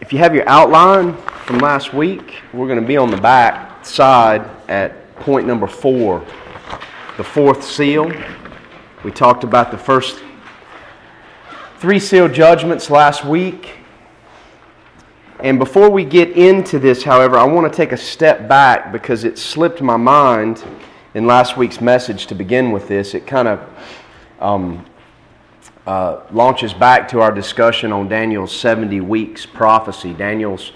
If you have your outline from last week, we're going to be on the back side at point number four, the fourth seal. We talked about the first three seal judgments last week. And before we get into this, however, I want to take a step back because it slipped my mind in last week's message to begin with this. It kind of um, uh, launches back to our discussion on Daniel's 70 weeks prophecy. Daniel's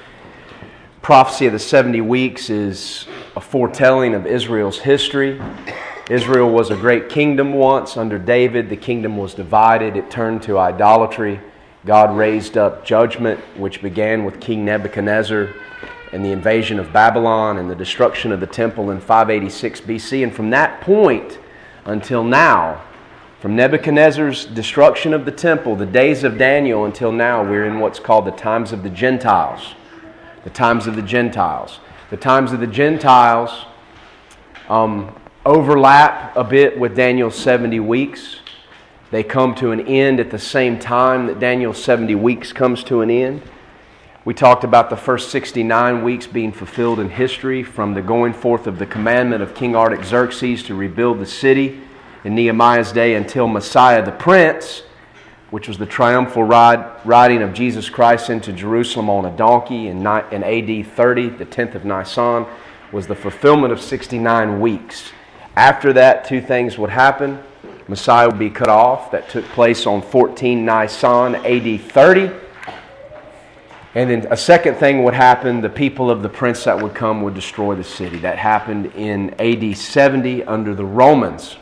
prophecy of the 70 weeks is a foretelling of Israel's history. Israel was a great kingdom once under David. The kingdom was divided, it turned to idolatry. God raised up judgment, which began with King Nebuchadnezzar and the invasion of Babylon and the destruction of the temple in 586 BC. And from that point until now, from Nebuchadnezzar's destruction of the temple, the days of Daniel, until now, we're in what's called the times of the Gentiles. The times of the Gentiles. The times of the Gentiles um, overlap a bit with Daniel's 70 weeks. They come to an end at the same time that Daniel's 70 weeks comes to an end. We talked about the first 69 weeks being fulfilled in history from the going forth of the commandment of King Artaxerxes to rebuild the city in Nehemiah's day until Messiah the Prince, which was the triumphal ride, riding of Jesus Christ into Jerusalem on a donkey in, in AD 30, the 10th of Nisan, was the fulfillment of 69 weeks. After that, two things would happen. Messiah would be cut off. That took place on 14 Nisan, AD 30. And then a second thing would happen the people of the prince that would come would destroy the city. That happened in AD 70 under the Romans.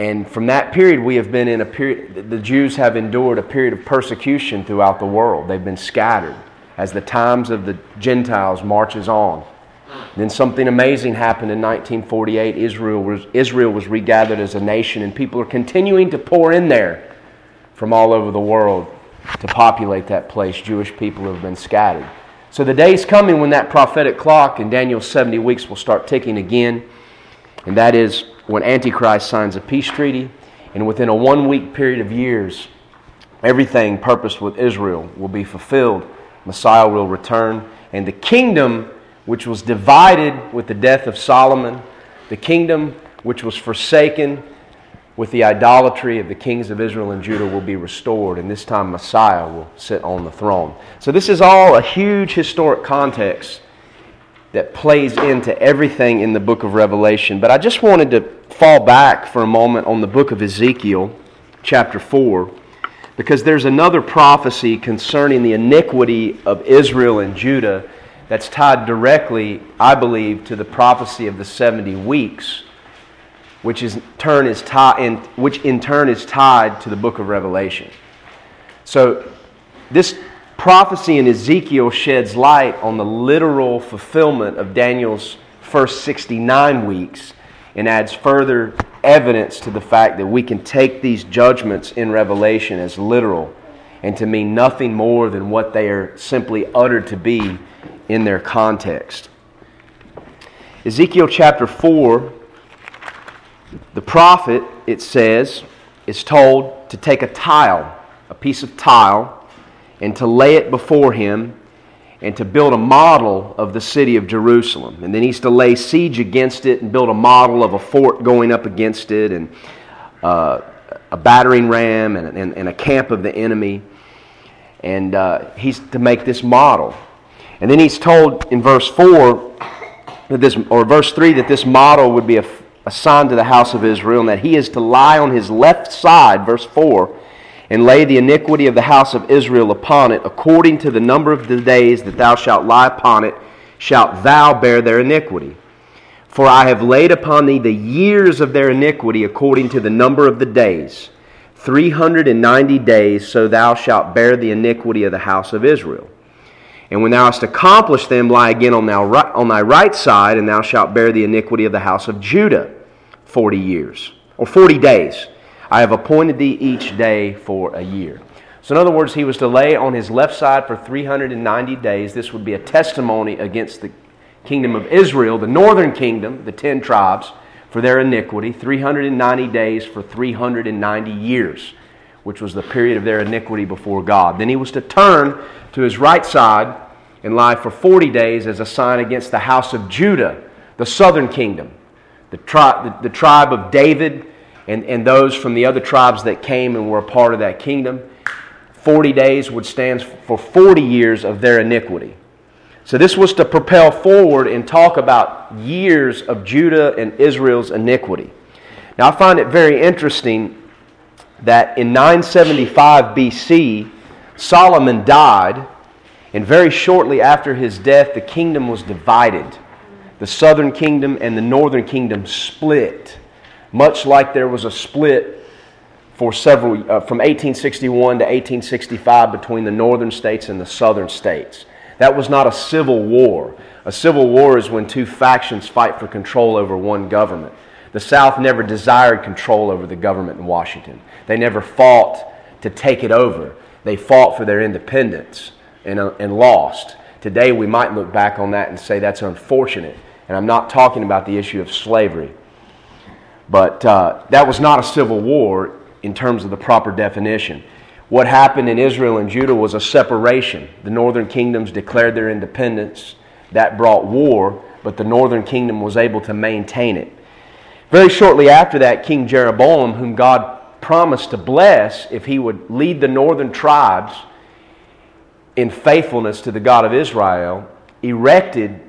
And from that period, we have been in a period, the Jews have endured a period of persecution throughout the world. They've been scattered as the times of the Gentiles marches on. Then something amazing happened in 1948. Israel was, Israel was regathered as a nation, and people are continuing to pour in there from all over the world to populate that place. Jewish people have been scattered. So the day is coming when that prophetic clock in Daniel's 70 weeks will start ticking again, and that is when Antichrist signs a peace treaty, and within a one week period of years, everything purposed with Israel will be fulfilled. Messiah will return, and the kingdom which was divided with the death of Solomon, the kingdom which was forsaken with the idolatry of the kings of Israel and Judah will be restored, and this time Messiah will sit on the throne. So, this is all a huge historic context that plays into everything in the book of Revelation. But I just wanted to fall back for a moment on the book of Ezekiel, chapter 4, because there's another prophecy concerning the iniquity of Israel and Judah that's tied directly, I believe, to the prophecy of the 70 weeks, which, is, turn is tie, in, which in turn is tied to the book of Revelation. So, this prophecy in Ezekiel sheds light on the literal fulfillment of Daniel's first 69 weeks and adds further evidence to the fact that we can take these judgments in Revelation as literal and to mean nothing more than what they are simply uttered to be in their context. Ezekiel chapter 4, the prophet, it says, is told to take a tile, a piece of tile, and to lay it before him and to build a model of the city of Jerusalem. And then he's to lay siege against it and build a model of a fort going up against it and uh, a battering ram and, and, and, a camp of the enemy. And uh, he's to make this model. And then he's told in verse 4 that this, or verse 3 that this model would be assigned to the house of Israel and that he is to lie on his left side, verse 4 and lay the iniquity of the house of Israel upon it, according to the number of the days that thou shalt lie upon it, shalt thou bear their iniquity. For I have laid upon thee the years of their iniquity according to the number of the days, three hundred and ninety days, so thou shalt bear the iniquity of the house of Israel. And when thou hast accomplished them, lie again on, thy right side, and thou shalt bear the iniquity of the house of Judah forty years, or forty days. I have appointed thee each day for a year. So, in other words, he was to lay on his left side for 390 days. This would be a testimony against the kingdom of Israel, the northern kingdom, the 10 tribes, for their iniquity. 390 days for 390 years which was the period of their iniquity before God. Then he was to turn to his right side and lie for 40 days as a sign against the house of Judah, the southern kingdom, the, tri- the, the tribe of David, and, and those from the other tribes that came and were a part of that kingdom. 40 days would stand for 40 years of their iniquity. So this was to propel forward and talk about years of Judah and Israel's iniquity. Now I find it very interesting that in 975 BC, Solomon died, and very shortly after his death, the kingdom was divided. The southern kingdom and the northern kingdom split, much like there was a split for several uh, from 1861 to 1865 between the northern states and the southern states. That was not a civil war. A civil war is when two factions fight for control over one government. The South never desired control over the government in Washington. They never fought to take it over. They fought for their independence and, uh, and lost. Today, we might look back on that and say that's unfortunate. And I'm not talking about the issue of slavery. But uh, that was not a civil war in terms of the proper definition. What happened in Israel and Judah was a separation. The northern kingdoms declared their independence. That brought war, but the northern kingdom was able to maintain it. Very shortly after that, King Jeroboam, whom God promised to bless if he would lead the northern tribes in faithfulness to the God of Israel, erected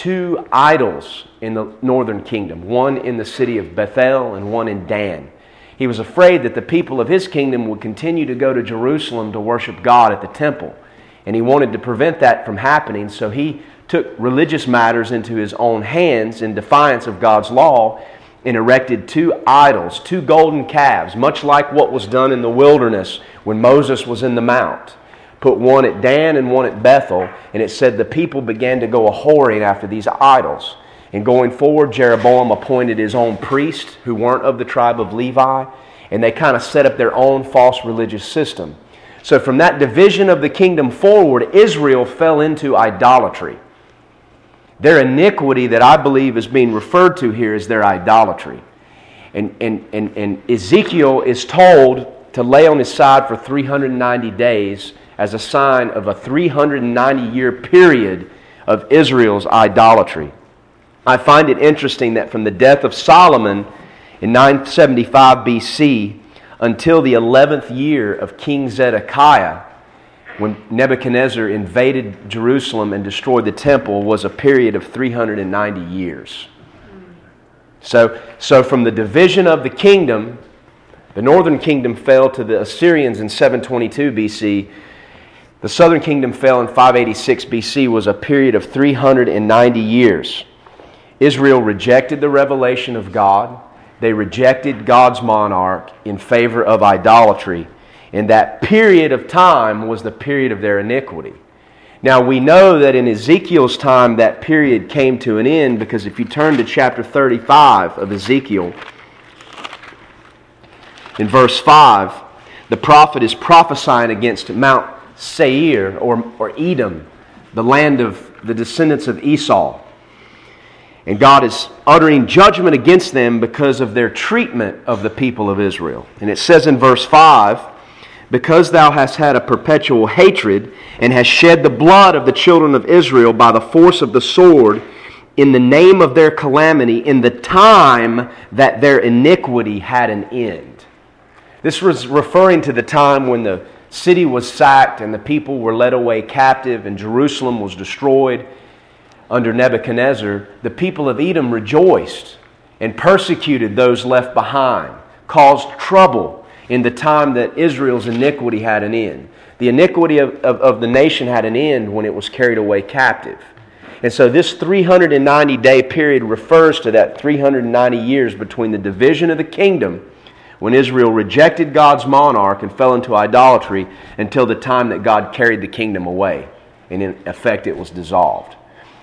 two idols in the northern kingdom one in the city of Bethel and one in Dan. He was afraid that the people of his kingdom would continue to go to Jerusalem to worship God at the temple. And he wanted to prevent that from happening, so he took religious matters into his own hands in defiance of God's law and erected two idols, two golden calves, much like what was done in the wilderness when Moses was in the mount. Put one at Dan and one at Bethel, and it said the people began to go a whoring after these idols. And going forward, Jeroboam appointed his own priests who weren't of the tribe of Levi, and they kind of set up their own false religious system. So, from that division of the kingdom forward, Israel fell into idolatry. Their iniquity that I believe is being referred to here is their idolatry. And, and, and, and Ezekiel is told to lay on his side for 390 days as a sign of a 390 year period of Israel's idolatry. I find it interesting that from the death of Solomon in 975 BC until the 11th year of King Zedekiah, when Nebuchadnezzar invaded Jerusalem and destroyed the temple was a period of 390 years. So, so from the division of the kingdom, the northern kingdom fell to the Assyrians in 722 BC. The southern kingdom fell in 586 BC was a period of 390 years. Israel rejected the revelation of God. They rejected God's monarch in favor of idolatry. And that period of time was the period of their iniquity. Now, we know that in Ezekiel's time, that period came to an end because if you turn to chapter 35 of Ezekiel, in verse 5, the prophet is prophesying against Mount Seir or, or Edom, the land of the descendants of Esau. And God is uttering judgment against them because of their treatment of the people of Israel. And it says in verse 5 because thou hast had a perpetual hatred, and hast shed the blood of the children of Israel by the force of the sword, in the name of their calamity, in the time that their iniquity had an end. This was referring to the time when the city was sacked and the people were led away captive and Jerusalem was destroyed under Nebuchadnezzar. The people of Edom rejoiced and persecuted those left behind, caused trouble in the time that Israel's iniquity had an end. The iniquity of, of, of, the nation had an end when it was carried away captive. And so this 390 day period refers to that 390 years between the division of the kingdom when Israel rejected God's monarch and fell into idolatry until the time that God carried the kingdom away. And in effect, it was dissolved.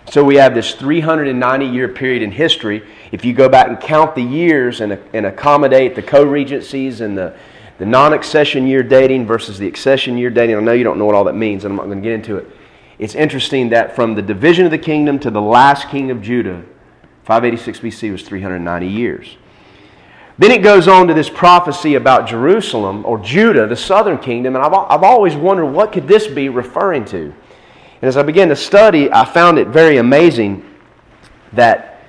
So we have this 390 year period in history. If you go back and count the years and, and accommodate the co regencies and the the non accession year dating versus the accession year dating. I know you don't know what all that means, and I'm not going to get into it. It's interesting that from the division of the kingdom to the last king of Judah, 586 BC was 390 years. Then it goes on to this prophecy about Jerusalem or Judah, the southern kingdom, and I've, I've always wondered what could this be referring to. And as I began to study, I found it very amazing that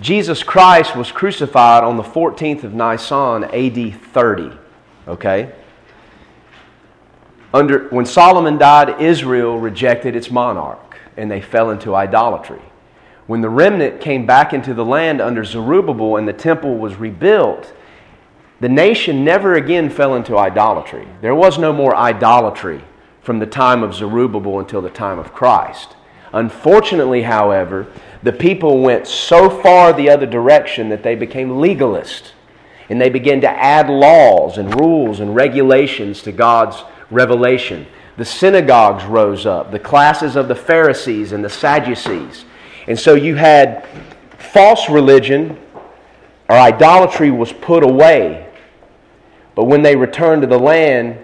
Jesus Christ was crucified on the 14th of Nisan, AD 30. Okay? Under, when Solomon died, Israel rejected its monarch and they fell into idolatry. When the remnant came back into the land under Zerubbabel and the temple was rebuilt, the nation never again fell into idolatry. There was no more idolatry from the time of Zerubbabel until the time of Christ. Unfortunately, however, the people went so far the other direction that they became legalist and they began to add laws and rules and regulations to God's revelation. The synagogues rose up, the classes of the Pharisees and the Sadducees and so you had false religion or idolatry was put away. But when they returned to the land,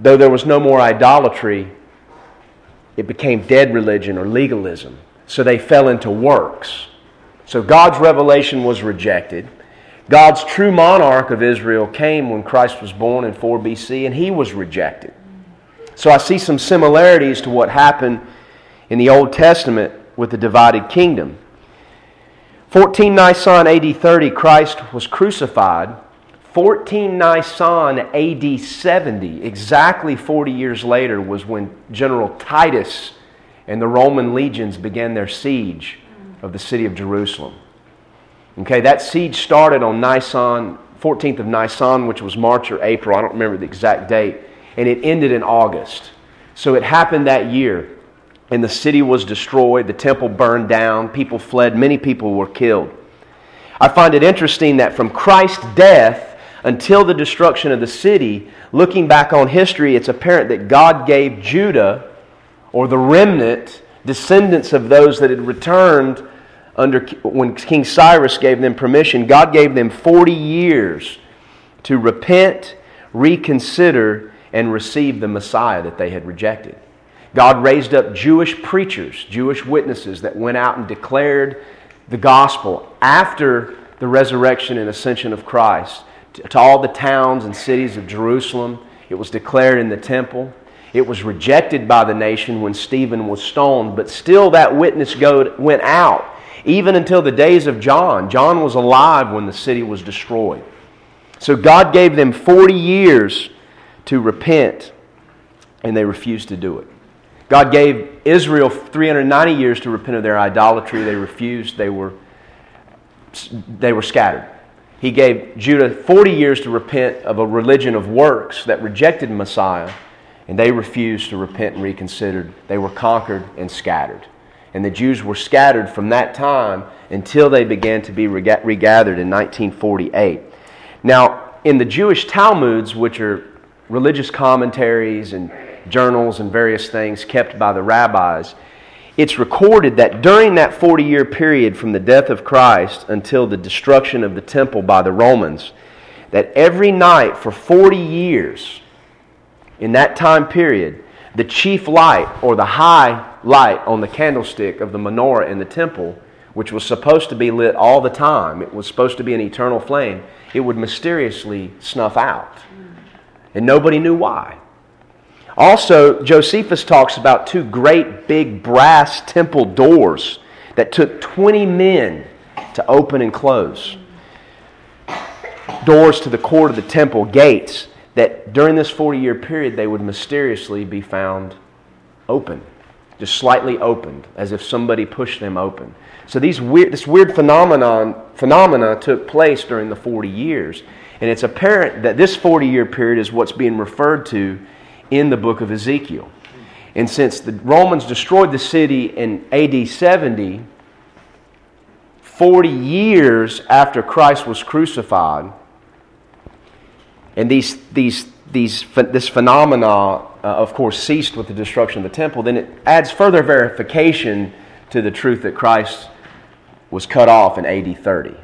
though there was no more idolatry, it became dead religion or legalism. So they fell into works. So God's revelation was rejected. God's true monarch of Israel came when Christ was born in 4 BC, and he was rejected. So I see some similarities to what happened in the Old Testament with the divided kingdom. 14 Nisan AD 30, Christ was crucified. 14 Nisan AD 70, exactly 40 years later, was when General Titus and the Roman legions began their siege of the city of Jerusalem. Okay, that siege started on Nisan, 14th of Nisan, which was March or April, I don't remember the exact date, and it ended in August. So it happened that year and the city was destroyed, the temple burned down, people fled, many people were killed. I find it interesting that from Christ's death until the destruction of the city, looking back on history, it's apparent that God gave Judah, or the remnant, descendants of those that had returned under when King Cyrus gave them permission, God gave them 40 years to repent, reconsider, and receive the Messiah that they had rejected. God raised up Jewish preachers, Jewish witnesses that went out and declared the gospel after the resurrection and ascension of Christ to, all the towns and cities of Jerusalem. It was declared in the temple. It was rejected by the nation when Stephen was stoned, but still that witness went out, even until the days of John. John was alive when the city was destroyed. So God gave them 40 years to repent, and they refused to do it. God gave Israel 390 years to repent of their idolatry. They refused. They were, they were scattered. He gave Judah 40 years to repent of a religion of works that rejected Messiah, and they refused to repent and reconsidered. They were conquered and scattered. And the Jews were scattered from that time until they began to be regathered in 1948. Now, in the Jewish Talmuds, which are religious commentaries and journals and various things kept by the rabbis, it's recorded that during that 40 year period from the death of Christ until the destruction of the temple by the Romans, that every night for 40 years, in that time period, the chief light or the high light on the candlestick of the menorah in the temple, which was supposed to be lit all the time, it was supposed to be an eternal flame, it would mysteriously snuff out. And nobody knew why. Also, Josephus talks about two great big brass temple doors that took 20 men to open and close. Doors to the court of the temple, gates that during this 40 year period they would mysteriously be found open, just slightly opened, as if somebody pushed them open. So these weird, this weird phenomenon phenomena took place during the 40 years. And it's apparent that this 40 year period is what's being referred to in the book of Ezekiel. And since the Romans destroyed the city in AD 70, 40 years after Christ was crucified, and these, these, these, this phenomena, uh, of course, ceased with the destruction of the temple, then it adds further verification to the truth that Christ was cut off in AD 30.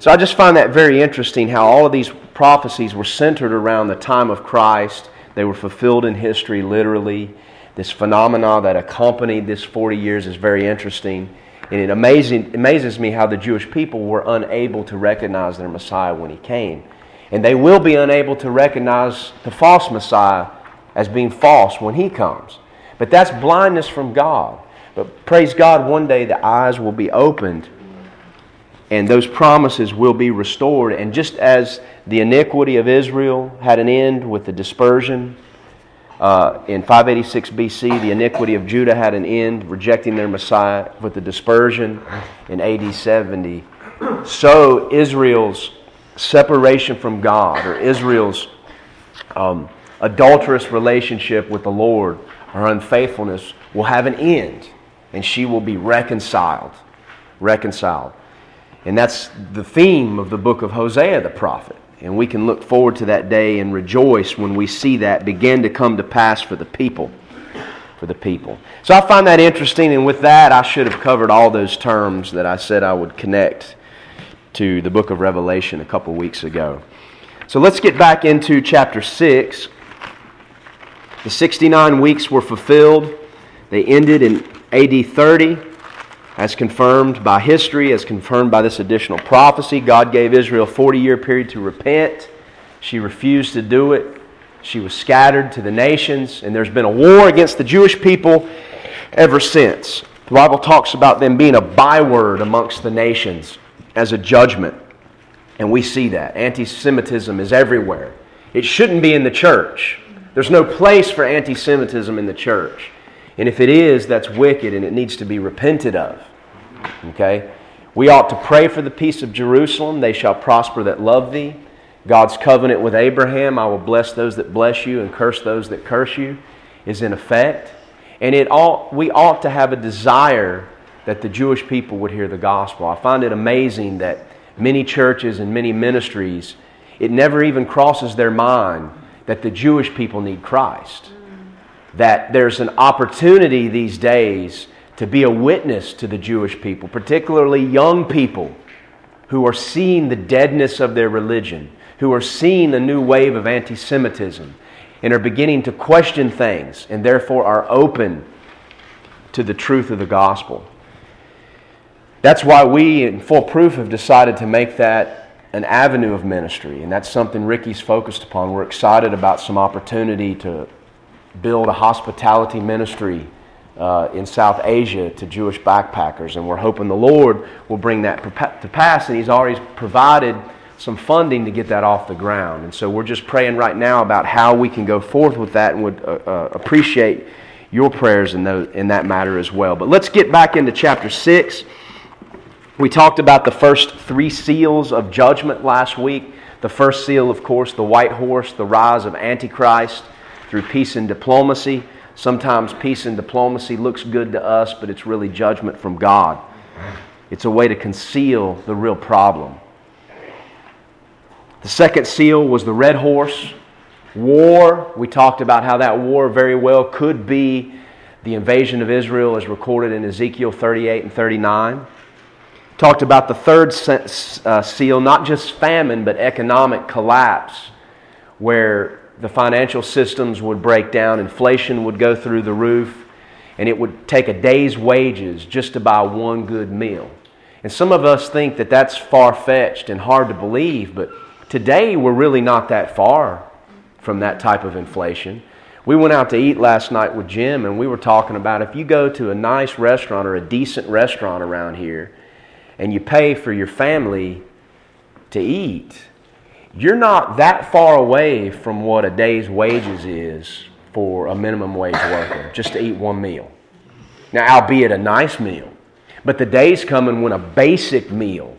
So I just find that very interesting how all of these prophecies were centered around the time of Christ they were fulfilled in history, literally. This phenomena that accompanied this 40 years is very interesting. And it amazing, amazes me how the Jewish people were unable to recognize their Messiah when he came. And they will be unable to recognize the false Messiah as being false when he comes. But that's blindness from God. But praise God, one day the eyes will be opened and those promises will be restored. And just as the iniquity of Israel had an end with the dispersion uh, in 586 BC, the iniquity of Judah had an end, rejecting their Messiah with the dispersion in AD 70. So Israel's separation from God, or Israel's um, adulterous relationship with the Lord, her unfaithfulness, will have an end, and she will be reconciled. Reconciled. And that's the theme of the book of Hosea the prophet. And we can look forward to that day and rejoice when we see that begin to come to pass for the people. For the people. So I find that interesting, and with that, I should have covered all those terms that I said I would connect to the book of Revelation a couple weeks ago. So let's get back into chapter 6. The 69 weeks were fulfilled, they ended in AD 30 as confirmed by history, as confirmed by this additional prophecy. God gave Israel a 40 year period to repent. She refused to do it. She was scattered to the nations, and there's been a war against the Jewish people ever since. The Bible talks about them being a byword amongst the nations as a judgment. And we see that. Anti Semitism is everywhere. It shouldn't be in the church. There's no place for anti Semitism in the church. And if it is, that's wicked and it needs to be repented of. Okay? We ought to pray for the peace of Jerusalem. They shall prosper that love thee. God's covenant with Abraham, I will bless those that bless you and curse those that curse you, is in effect. And it ought, we ought to have a desire that the Jewish people would hear the gospel. I find it amazing that many churches and many ministries, it never even crosses their mind that the Jewish people need Christ. That there's an opportunity these days to be a witness to the Jewish people, particularly young people who are seeing the deadness of their religion, who are seeing the new wave of anti Semitism, and are beginning to question things and therefore are open to the truth of the gospel. That's why we, in full proof, have decided to make that an avenue of ministry, and that's something Ricky's focused upon. We're excited about some opportunity to build a hospitality ministry uh, in South Asia to Jewish backpackers. And we're hoping the Lord will bring that to pass. And He's already provided some funding to get that off the ground. And so we're just praying right now about how we can go forth with that and would uh, uh, appreciate your prayers in, those, in that matter as well. But let's get back into chapter 6. We talked about the first three seals of judgment last week. The first seal, of course, the white horse, the rise of Antichrist through peace and diplomacy. Sometimes peace and diplomacy looks good to us, but it's really judgment from God. It's a way to conceal the real problem. The second seal was the red horse. War, we talked about how that war very well could be the invasion of Israel as recorded in Ezekiel 38 and 39. Talked about the third uh, seal, not just famine, but economic collapse, where the financial systems would break down, inflation would go through the roof, and it would take a day's wages just to buy one good meal. And some of us think that that's far fetched and hard to believe, but today we're really not that far from that type of inflation. We went out to eat last night with Jim, and we were talking about if you go to a nice restaurant or a decent restaurant around here and you pay for your family to eat, you're not that far away from what a day's wages is for a minimum wage worker just to eat one meal. Now, albeit a nice meal, but the day's coming when a basic meal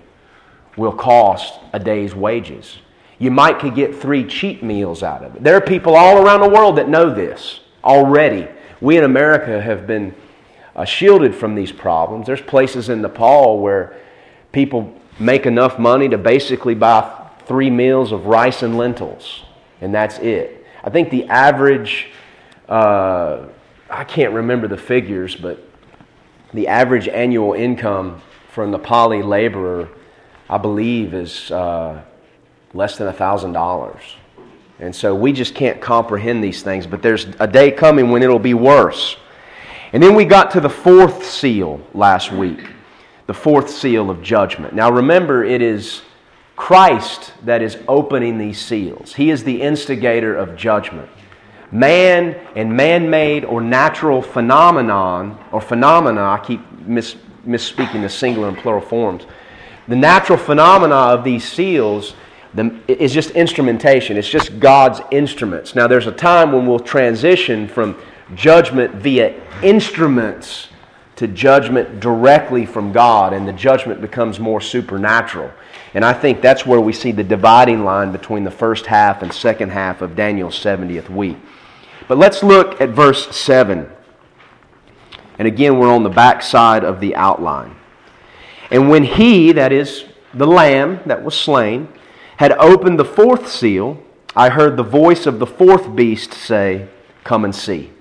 will cost a day's wages. You might could get three cheap meals out of it. There are people all around the world that know this already. We in America have been uh, shielded from these problems. There's places in Nepal where people make enough money to basically buy three meals of rice and lentils, and that's it. I think the average, uh, I can't remember the figures, but the average annual income for a Nepali laborer, I believe, is uh, less than $1,000. And so we just can't comprehend these things, but there's a day coming when it'll be worse. And then we got to the fourth seal last week. the fourth seal of judgment. Now remember, it is Christ that is opening these seals, He is the instigator of judgment. Man and man made or natural phenomenon, or phenomena, I keep mis- misspeaking the singular and plural forms. The natural phenomena of these seals the, is just instrumentation. It's just God's instruments. Now, there's a time when we'll transition from judgment via instruments to judgment directly from God, and the judgment becomes more supernatural. And I think that's where we see the dividing line between the first half and second half of Daniel's 70th week. But let's look at verse 7. And again, we're on the back side of the outline. And when he, that is the lamb that was slain, had opened the fourth seal, I heard the voice of the fourth beast say, Come and see.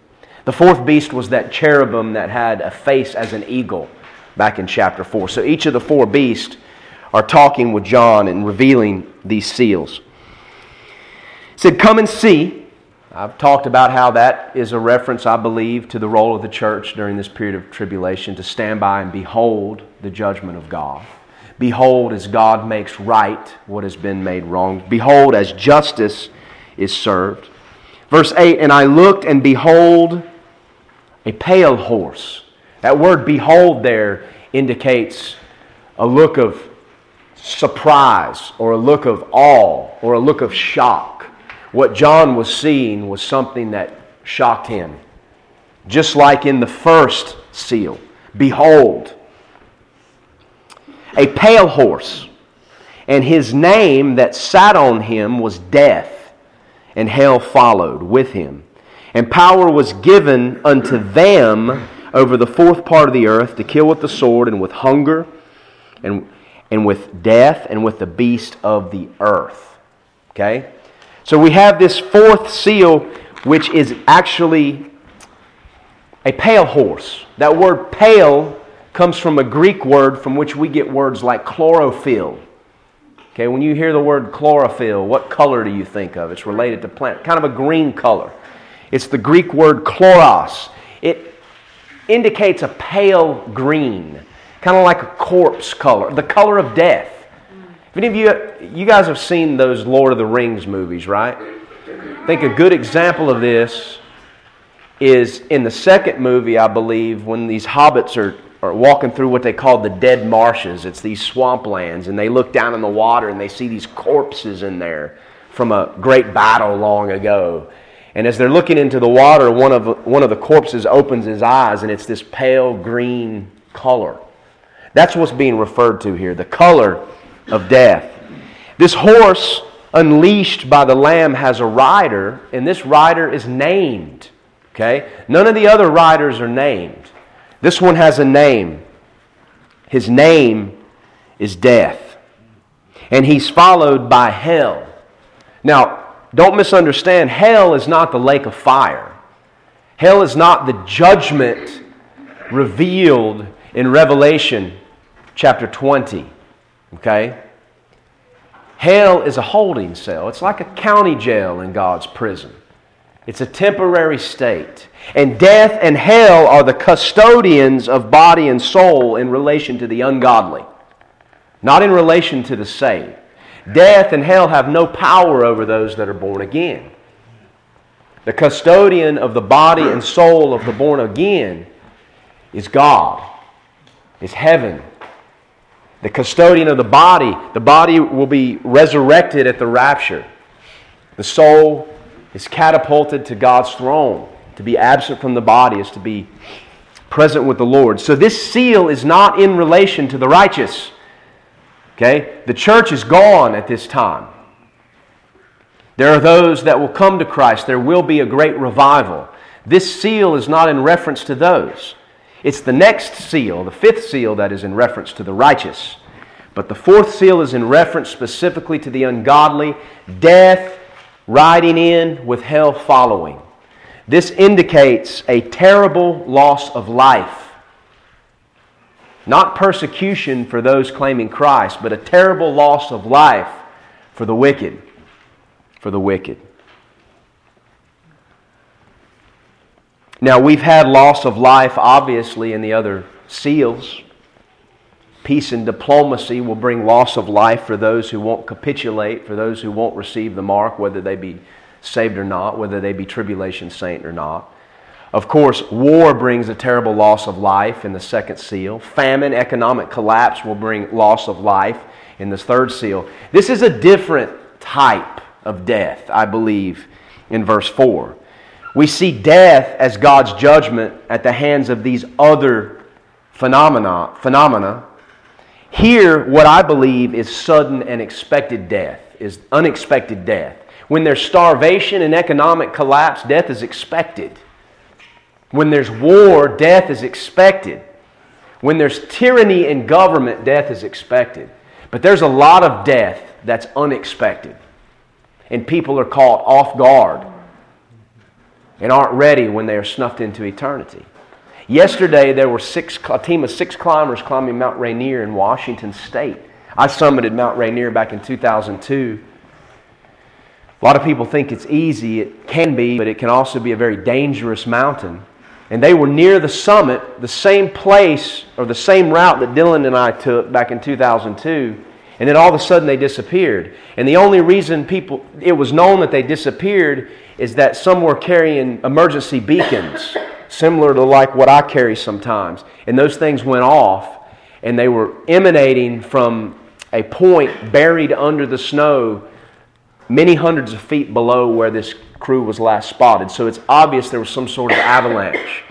The fourth beast was that cherubim that had a face as an eagle back in chapter 4. So each of the four beasts are talking with John and revealing these seals. He said, Come and see. I've talked about how that is a reference, I believe, to the role of the church during this period of tribulation to stand by and behold the judgment of God. Behold, as God makes right what has been made wrong. Behold, as justice is served. Verse 8 And I looked, and behold, a pale horse. That word behold there indicates a look of surprise, or a look of awe, or a look of shock. What John was seeing was something that shocked him. Just like in the first seal Behold, a pale horse, and his name that sat on him was Death, and hell followed with him. And power was given unto them over the fourth part of the earth to kill with the sword, and with hunger, and, and with death, and with the beast of the earth. Okay? So we have this fourth seal, which is actually a pale horse. That word pale comes from a Greek word from which we get words like chlorophyll. Okay, when you hear the word chlorophyll, what color do you think of? It's related to plant, kind of a green color. It's the Greek word chloros. It indicates a pale green, kind of like a corpse color, the color of death. If any of you, you guys have seen those Lord of the Rings movies, right? I think a good example of this is in the second movie, I believe, when these hobbits are or walking through what they call the dead marshes. It's these swamplands, and they look down in the water and they see these corpses in there from a great battle long ago. And as they're looking into the water, one of, one of the corpses opens his eyes, and it's this pale green color. That's what's being referred to here the color of death. This horse, unleashed by the Lamb, has a rider, and this rider is named. Okay? None of the other riders are named. This one has a name. His name is death. And he's followed by hell. Now, don't misunderstand, hell is not the lake of fire. Hell is not the judgment revealed in Revelation chapter 20. Okay? Hell is a holding cell. It's like a county jail in God's prison. It's a temporary state. And death and hell are the custodians of body and soul in relation to the ungodly, not in relation to the saved. Death and hell have no power over those that are born again. The custodian of the body and soul of the born again is God, is heaven. The custodian of the body, the body will be resurrected at the rapture. The soul is catapulted to God's throne. To be absent from the body is to be present with the Lord. So this seal is not in relation to the righteous. Okay? The church is gone at this time. There are those that will come to Christ. There will be a great revival. This seal is not in reference to those. It's the next seal, the fifth seal, that is in reference to the righteous. But the fourth seal is in reference specifically to the ungodly. Death riding in with hell following. This indicates a terrible loss of life. Not persecution for those claiming Christ, but a terrible loss of life for the wicked. For the wicked. Now, we've had loss of life, obviously, in the other seals. Peace and diplomacy will bring loss of life for those who won't capitulate, for those who won't receive the mark, whether they be saved or not, whether they be tribulation saint or not. Of course, war brings a terrible loss of life in the second seal. Famine, economic collapse will bring loss of life in the third seal. This is a different type of death, I believe, in verse 4. We see death as God's judgment at the hands of these other phenomena. phenomena. Here, what I believe is sudden and expected death, is unexpected death. When there's starvation and economic collapse, death is expected. When there's war, death is expected. When there's tyranny in government, death is expected. But there's a lot of death that's unexpected. And people are caught off guard and aren't ready when they are snuffed into eternity. Yesterday, there were six, a team of six climbers climbing Mount Rainier in Washington State. I summited Mount Rainier back in 2002. A lot of people think it's easy. It can be, but it can also be a very dangerous mountain. And they were near the summit, the same place or the same route that Dylan and I took back in 2002. And then all of a sudden they disappeared. And the only reason people, it was known that they disappeared is that some were carrying emergency beacons, similar to like what I carry sometimes. And those things went off and they were emanating from a point buried under the snow many hundreds of feet below where this crew was last spotted. So it's obvious there was some sort of avalanche.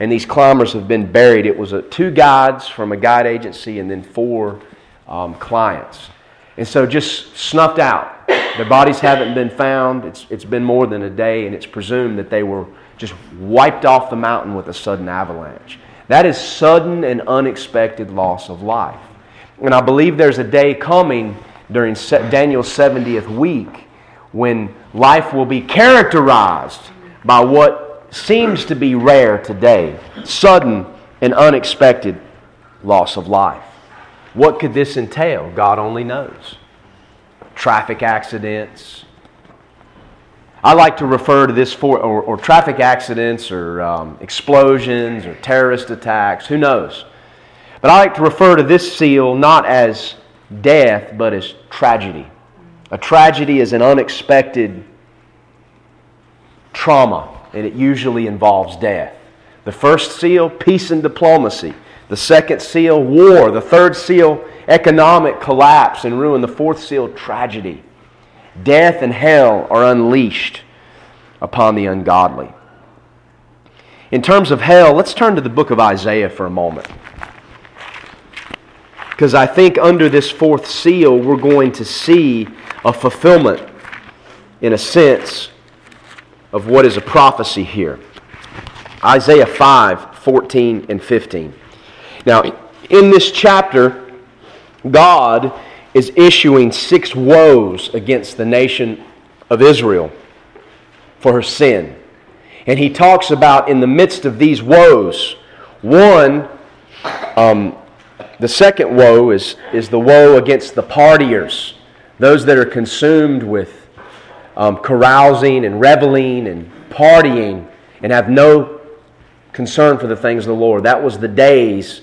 And these climbers have been buried. It was a, two guides from a guide agency and then four um, clients. And so just snuffed out. Their bodies haven't been found. It's, it's been more than a day, and it's presumed that they were just wiped off the mountain with a sudden avalanche. That is sudden and unexpected loss of life. And I believe there's a day coming during Daniel's 70th week when life will be characterized by what seems to be rare today sudden and unexpected loss of life. What could this entail? God only knows. Traffic accidents. I like to refer to this for, or, or traffic accidents, or um, explosions, or terrorist attacks, who knows? But I like to refer to this seal not as death, but as tragedy. A tragedy is an unexpected trauma, and it usually involves death. The first seal, peace and diplomacy. The second seal, war. The third seal, economic collapse and ruin. The fourth seal, tragedy. Death and hell are unleashed upon the ungodly. In terms of hell, let's turn to the book of Isaiah for a moment. Because I think under this fourth seal, we're going to see a fulfillment, in a sense, of what is a prophecy here. Isaiah 5 14 and 15. Now, in this chapter, God is issuing six woes against the nation of Israel for her sin. And he talks about in the midst of these woes, one, um, the second woe is, is the woe against the partiers those that are consumed with um, carousing and reveling and partying and have no concern for the things of the Lord. That was the days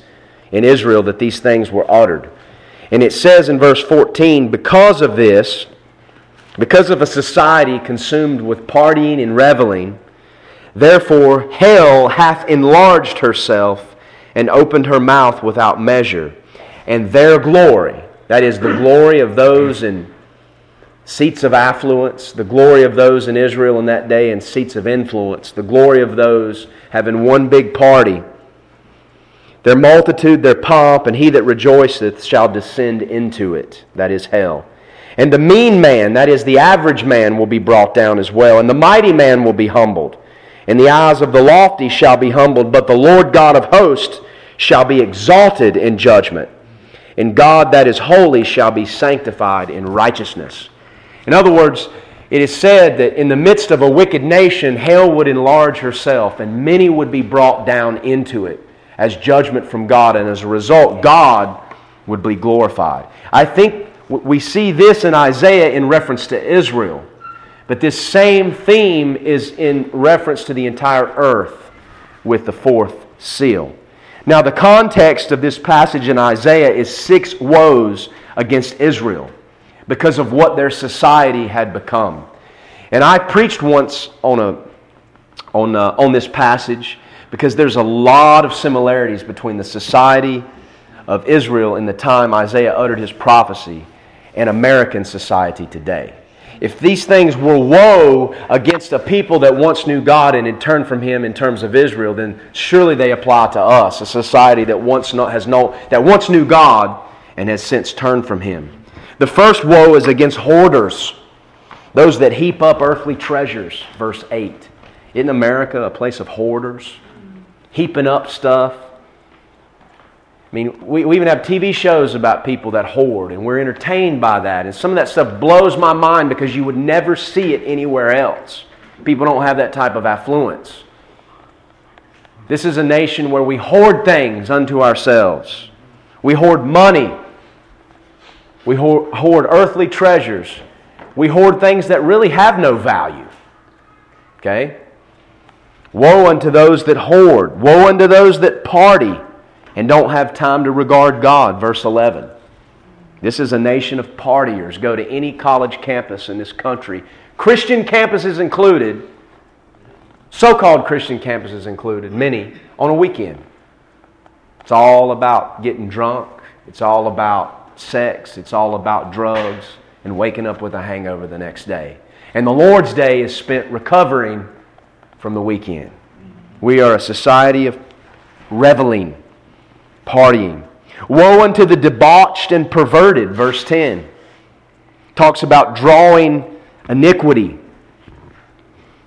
in Israel that these things were uttered. And it says in verse 14, because of this, because of a society consumed with partying and reveling, therefore hell hath enlarged herself and opened her mouth without measure, and their glory that is the glory of those in seats of affluence, the glory of those in Israel in that day in seats of influence, the glory of those having one big party. Their multitude, their pomp, and he that rejoiceth shall descend into it, that is hell. And the mean man, that is the average man, will be brought down as well, and the mighty man will be humbled. And the eyes of the lofty shall be humbled, but the Lord God of hosts shall be exalted in judgment and God that is holy shall be sanctified in righteousness. In other words, it is said that in the midst of a wicked nation, hell would enlarge herself, and many would be brought down into it as judgment from God, and as a result, God would be glorified. I think we see this in Isaiah in reference to Israel, but this same theme is in reference to the entire earth with the fourth seal. Now, the context of this passage in Isaiah is six woes against Israel because of what their society had become. And I preached once on, a, on, uh, on this passage because there's a lot of similarities between the society of Israel in the time Isaiah uttered his prophecy and American society today. If these things were woe against a people that once knew God and had turned from Him in terms of Israel, then surely they apply to us, a society that once, not, has known, that once knew God and has since turned from Him. The first woe is against hoarders, those that heap up earthly treasures, verse 8. Isn't America a place of hoarders? Heaping up stuff, I mean, we, we even have TV shows about people that hoard, and we're entertained by that. And some of that stuff blows my mind because you would never see it anywhere else. People don't have that type of affluence. This is a nation where we hoard things unto ourselves. We hoard money. We hoard, hoard earthly treasures. We hoard things that really have no value. Okay? Woe unto those that hoard. Woe unto those that party and don't have time to regard God. Verse 11. This is a nation of partiers. Go to any college campus in this country, Christian campuses included, so called Christian campuses included, many, on a weekend. It's all about getting drunk, it's all about sex, it's all about drugs, and waking up with a hangover the next day. And the Lord's Day is spent recovering from the weekend. We are a society of reveling partying. Woe unto the debauched and perverted, verse 10. Talks about drawing iniquity.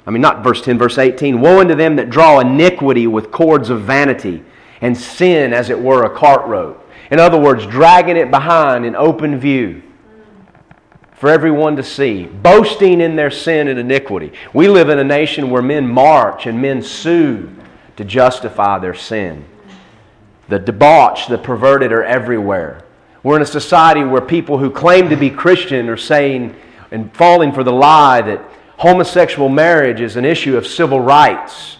I mean, not verse 10, verse 18. Woe unto them that draw iniquity with cords of vanity, and sin, as it were, a cart rope. In other words, dragging it behind in open view for everyone to see, boasting in their sin and iniquity. We live in a nation where men march and men sue to justify their sin. The debauched, the perverted are everywhere. We're in a society where people who claim to be Christian are saying and falling for the lie that homosexual marriage is an issue of civil rights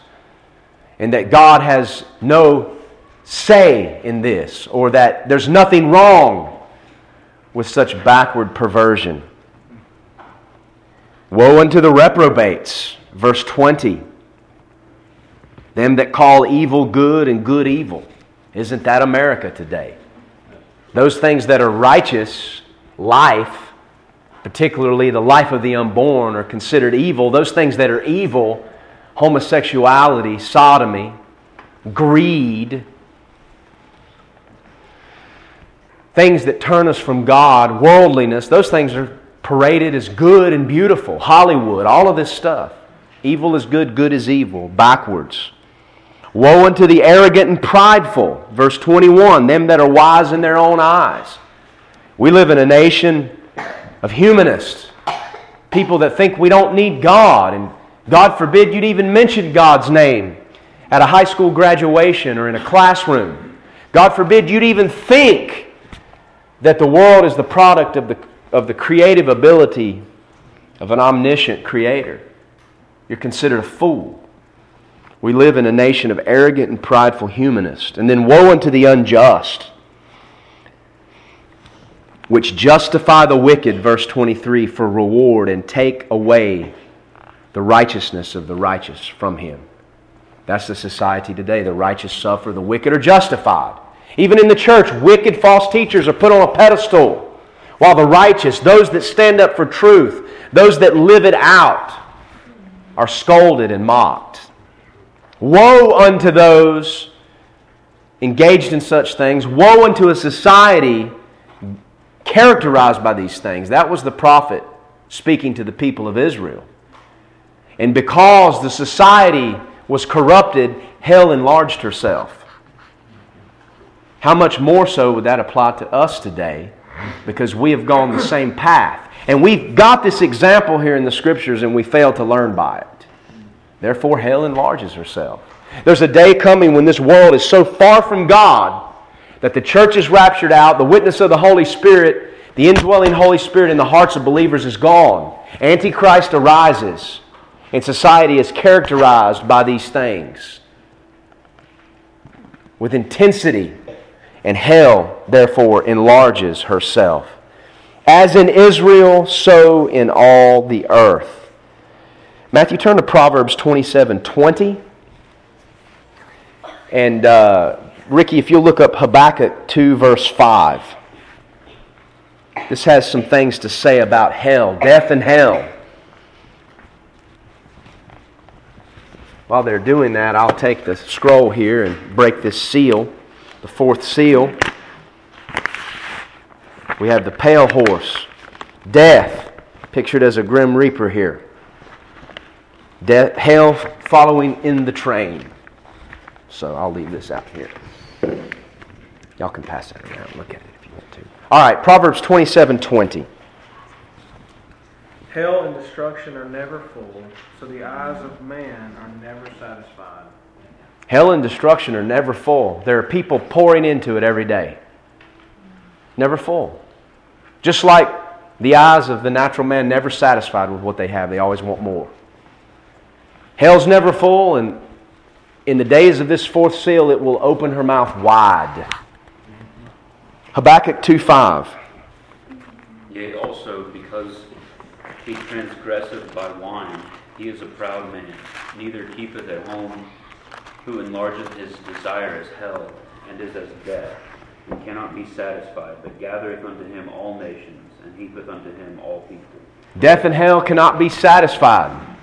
and that God has no say in this or that there's nothing wrong with such backward perversion. Woe unto the reprobates, verse 20. Them that call evil good and good evil isn't that America today? Those things that are righteous, life, particularly the life of the unborn, are considered evil. Those things that are evil, homosexuality, sodomy, greed, things that turn us from God, worldliness, those things are paraded as good and beautiful. Hollywood, all of this stuff. Evil is good, good is evil, backwards. Woe unto the arrogant and prideful. Verse 21 them that are wise in their own eyes. We live in a nation of humanists, people that think we don't need God, and God forbid you'd even mention God's name at a high school graduation or in a classroom. God forbid you'd even think that the world is the product of the, of the creative ability of an omniscient creator. You're considered a fool. We live in a nation of arrogant and prideful humanists. And then woe unto the unjust, which justify the wicked, verse 23, for reward and take away the righteousness of the righteous from him. That's the society today. The righteous suffer, the wicked are justified. Even in the church, wicked false teachers are put on a pedestal, while the righteous, those that stand up for truth, those that live it out, are scolded and mocked. Woe unto those engaged in such things. Woe unto a society characterized by these things. That was the prophet speaking to the people of Israel. And because the society was corrupted, hell enlarged herself. How much more so would that apply to us today? Because we have gone the same path. And we've got this example here in the scriptures and we fail to learn by it. Therefore, hell enlarges herself. There's a day coming when this world is so far from God that the church is raptured out, the witness of the Holy Spirit, the indwelling Holy Spirit in the hearts of believers is gone. Antichrist arises, and society is characterized by these things. with intensity, and hell, therefore, enlarges herself. As in Israel, so in all the earth. Matthew, turn to Proverbs 27 20. And uh, Ricky, if you'll look up Habakkuk 2, verse 5. This has some things to say about hell, death and hell. While they're doing that, I'll take the scroll here and break this seal, the fourth seal. We have the pale horse, death, pictured as a grim reaper here. Death, hell following in the train. So I'll leave this out here. Y'all can pass that around. Look at it if you want to. All right, Proverbs 27 20. Hell and destruction are never full, so the eyes of man are never satisfied. Hell and destruction are never full. There are people pouring into it every day. Never full. Just like the eyes of the natural man never satisfied with what they have, they always want more. Hell's never full, and in the days of this fourth seal, it will open her mouth wide. Habakkuk 2 5. Yea, also because he transgresseth by wine, he is a proud man, neither keepeth at home, who enlargeth his desire as hell, and is as death, and cannot be satisfied, but gathereth unto him all nations, and heapeth unto him all people. Death and hell cannot be satisfied.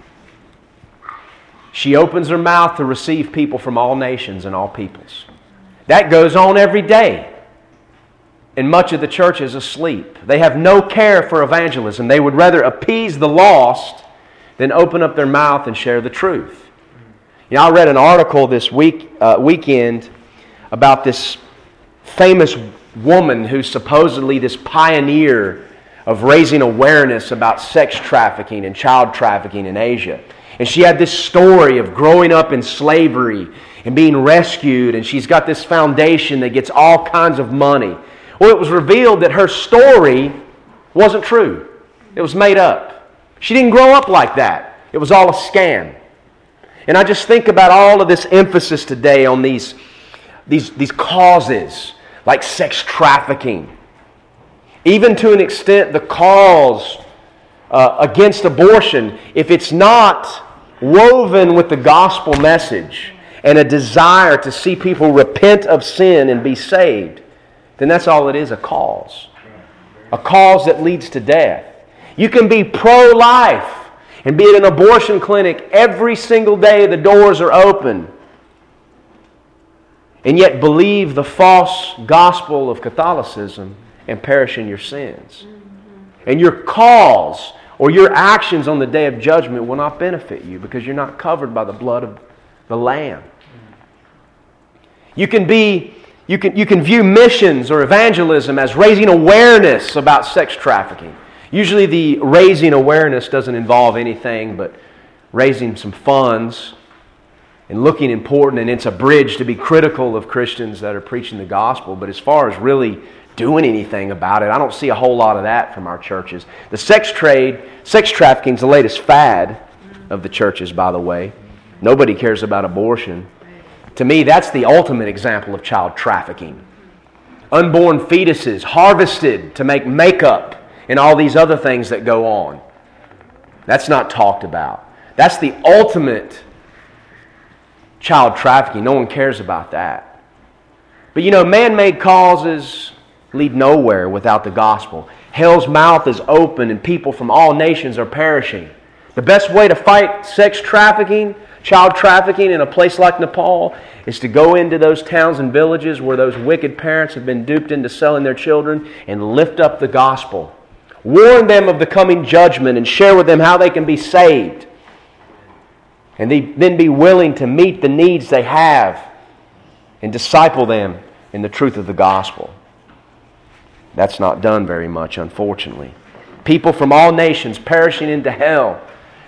She opens her mouth to receive people from all nations and all peoples. That goes on every day. And much of the church is asleep. They have no care for evangelism. They would rather appease the lost than open up their mouth and share the truth. You know, I read an article this week, uh, weekend about this famous woman who's supposedly this pioneer of raising awareness about sex trafficking and child trafficking in Asia. And she had this story of growing up in slavery and being rescued, and she's got this foundation that gets all kinds of money. Well, it was revealed that her story wasn't true, it was made up. She didn't grow up like that, it was all a scam. And I just think about all of this emphasis today on these, these, these causes like sex trafficking. Even to an extent, the cause uh, against abortion, if it's not woven with the gospel message and a desire to see people repent of sin and be saved, then that's all it is a cause. A cause that leads to death. You can be pro life and be at an abortion clinic every single day, the doors are open, and yet believe the false gospel of Catholicism and perish in your sins. Mm-hmm. And your cause or your actions on the day of judgment will not benefit you because you're not covered by the blood of the Lamb. You can be you can, you can view missions or evangelism as raising awareness about sex trafficking. Usually, the raising awareness doesn't involve anything but raising some funds and looking important, and it's a bridge to be critical of Christians that are preaching the gospel. But as far as really doing anything about it, I don't see a whole lot of that from our churches. The sex trade, sex trafficking is the latest fad of the churches, by the way. Nobody cares about abortion. To me, that's the ultimate example of child trafficking. Unborn fetuses harvested to make makeup and all these other things that go on. That's not talked about. That's the ultimate child trafficking. No one cares about that. But you know, man made causes lead nowhere without the gospel. Hell's mouth is open and people from all nations are perishing. The best way to fight sex trafficking child trafficking in a place like Nepal is to go into those towns and villages where those wicked parents have been duped into selling their children and lift up the gospel. Warn them of the coming judgment and share with them how they can be saved. And then be willing to meet the needs they have and disciple them in the truth of the gospel. That's not done very much, unfortunately. People from all nations perishing into hell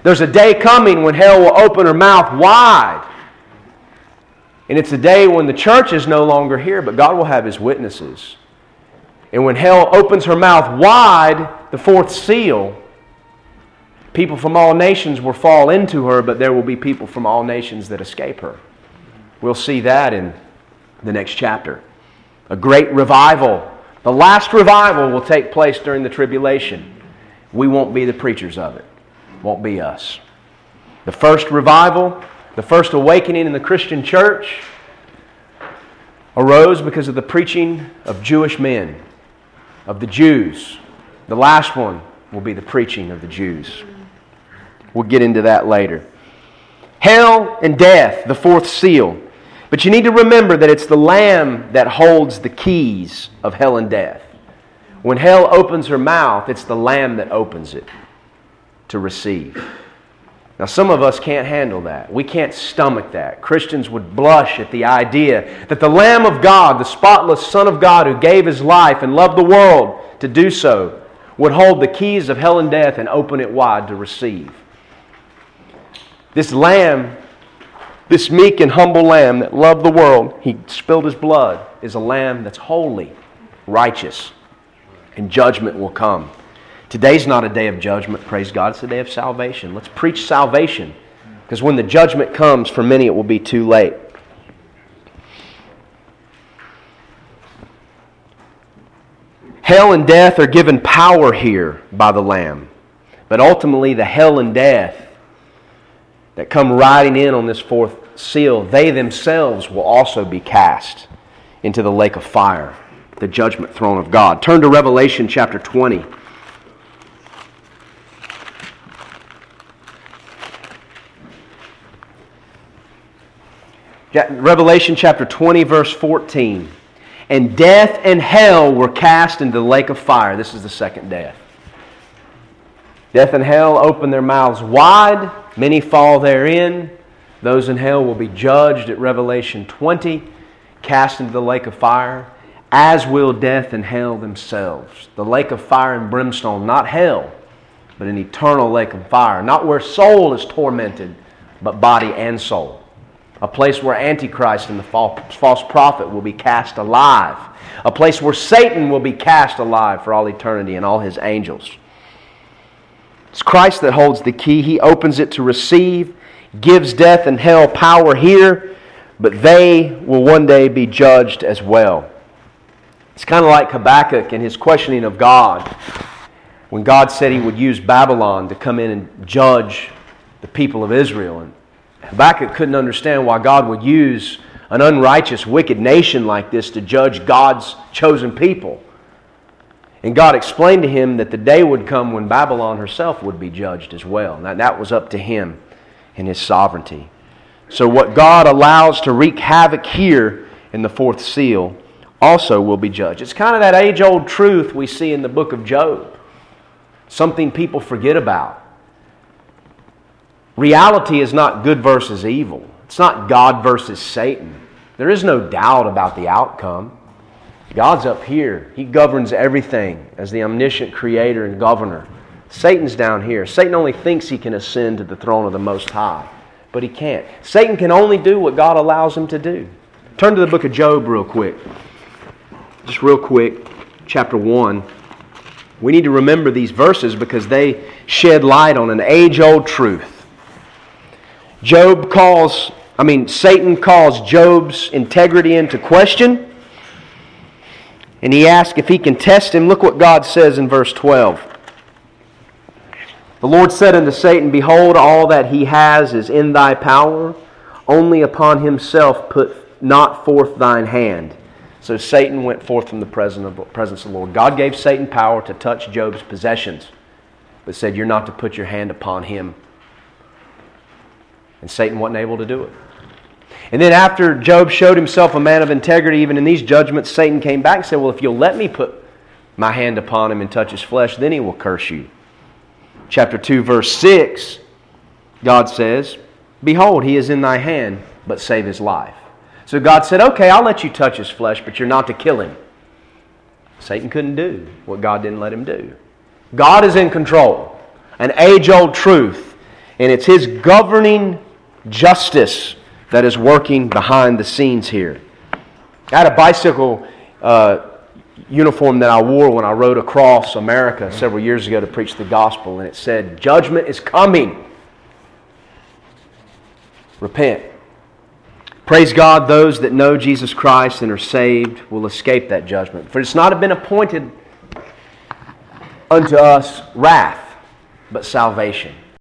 there's a day coming when hell will open her mouth wide. And it's a day when the church is no longer here, but God will have his witnesses. And when hell opens her mouth wide, the fourth seal, people from all nations will fall into her, but there will be people from all nations that escape her. We'll see that in the next chapter. A great revival. The last revival will take place during the tribulation. We won't be the preachers of it. Won't be us. The first revival, the first awakening in the Christian church arose because of the preaching of Jewish men, of the Jews. The last one will be the preaching of the Jews. We'll get into that later. Hell and death, the fourth seal. But you need to remember that it's the Lamb that holds the keys of hell and death. When hell opens her mouth, it's the Lamb that opens it to receive. Now, some of us can't handle that. We can't stomach that. Christians would blush at the idea that the Lamb of God, the spotless Son of God who gave his life and loved the world to do so, would hold the keys of hell and death and open it wide to receive. This lamb, this meek and humble lamb that loved the world, he spilled his blood, is a lamb that's holy, righteous, and judgment will come. Today's not a day of judgment, praise God. It's a day of salvation. Let's preach salvation because when the judgment comes, for many it will be too late. Hell and death are given power here by the Lamb. But ultimately, the hell and death that come riding in on this fourth seal, they themselves will also be cast into the lake of fire, the judgment throne of God. Turn to Revelation chapter 20. Revelation chapter 20, verse 14. And death and hell were cast into the lake of fire. This is the second death. Death and hell open their mouths wide Many fall therein. Those in hell will be judged at Revelation 20, cast into the lake of fire, as will death and hell themselves. The lake of fire and brimstone, not hell, but an eternal lake of fire. Not where soul is tormented, but body and soul. A place where Antichrist and the false prophet will be cast alive. A place where Satan will be cast alive for all eternity and all his angels. It's Christ that holds the key. He opens it to receive, gives death and hell power here, but they will one day be judged as well. It's kind of like Habakkuk and his questioning of God. When God said he would use Babylon to come in and judge the people of Israel. And Habakkuk couldn't understand why God would use an unrighteous, wicked nation like this to judge God's chosen people. And God explained to him that the day would come when Babylon herself would be judged as well. Now, that was up to him in his sovereignty. So, what God allows to wreak havoc here in the fourth seal also will be judged. It's kind of that age old truth we see in the book of Job, something people forget about. Reality is not good versus evil, it's not God versus Satan. There is no doubt about the outcome. God's up here. He governs everything as the omniscient creator and governor. Satan's down here. Satan only thinks he can ascend to the throne of the Most High, but he can't. Satan can only do what God allows him to do. Turn to the book of Job real quick. Just real quick, chapter 1. We need to remember these verses because they shed light on an age old truth. Job calls, I mean, Satan calls Job's integrity into question and he asks if he can test him. Look what God says in verse 12. The Lord said unto Satan, Behold, all that he has is in thy power. Only upon himself put not forth thine hand. So Satan went forth from the presence of the Lord. God gave Satan power to touch Job's possessions, but said, You're not to put your hand upon him. And Satan wasn't able to do it. And then after Job showed himself a man of integrity, even in these judgments, Satan came back and said, Well, if you'll let me put my hand upon him and touch his flesh, then he will curse you. Chapter 2, verse 6, God says, Behold, he is in thy hand, but save his life. So God said, Okay, I'll let you touch his flesh, but you're not to kill him. Satan couldn't do what God didn't let him do. God is in control, an age old truth, and it's his governing justice that is working behind the scenes here. I had a bicycle uh, uniform that I wore when I rode across America several years ago to preach the gospel, and it said, Judgment is coming. Repent. Praise God, those that know Jesus Christ and are saved will escape that judgment. For it's not been appointed unto us wrath, but salvation.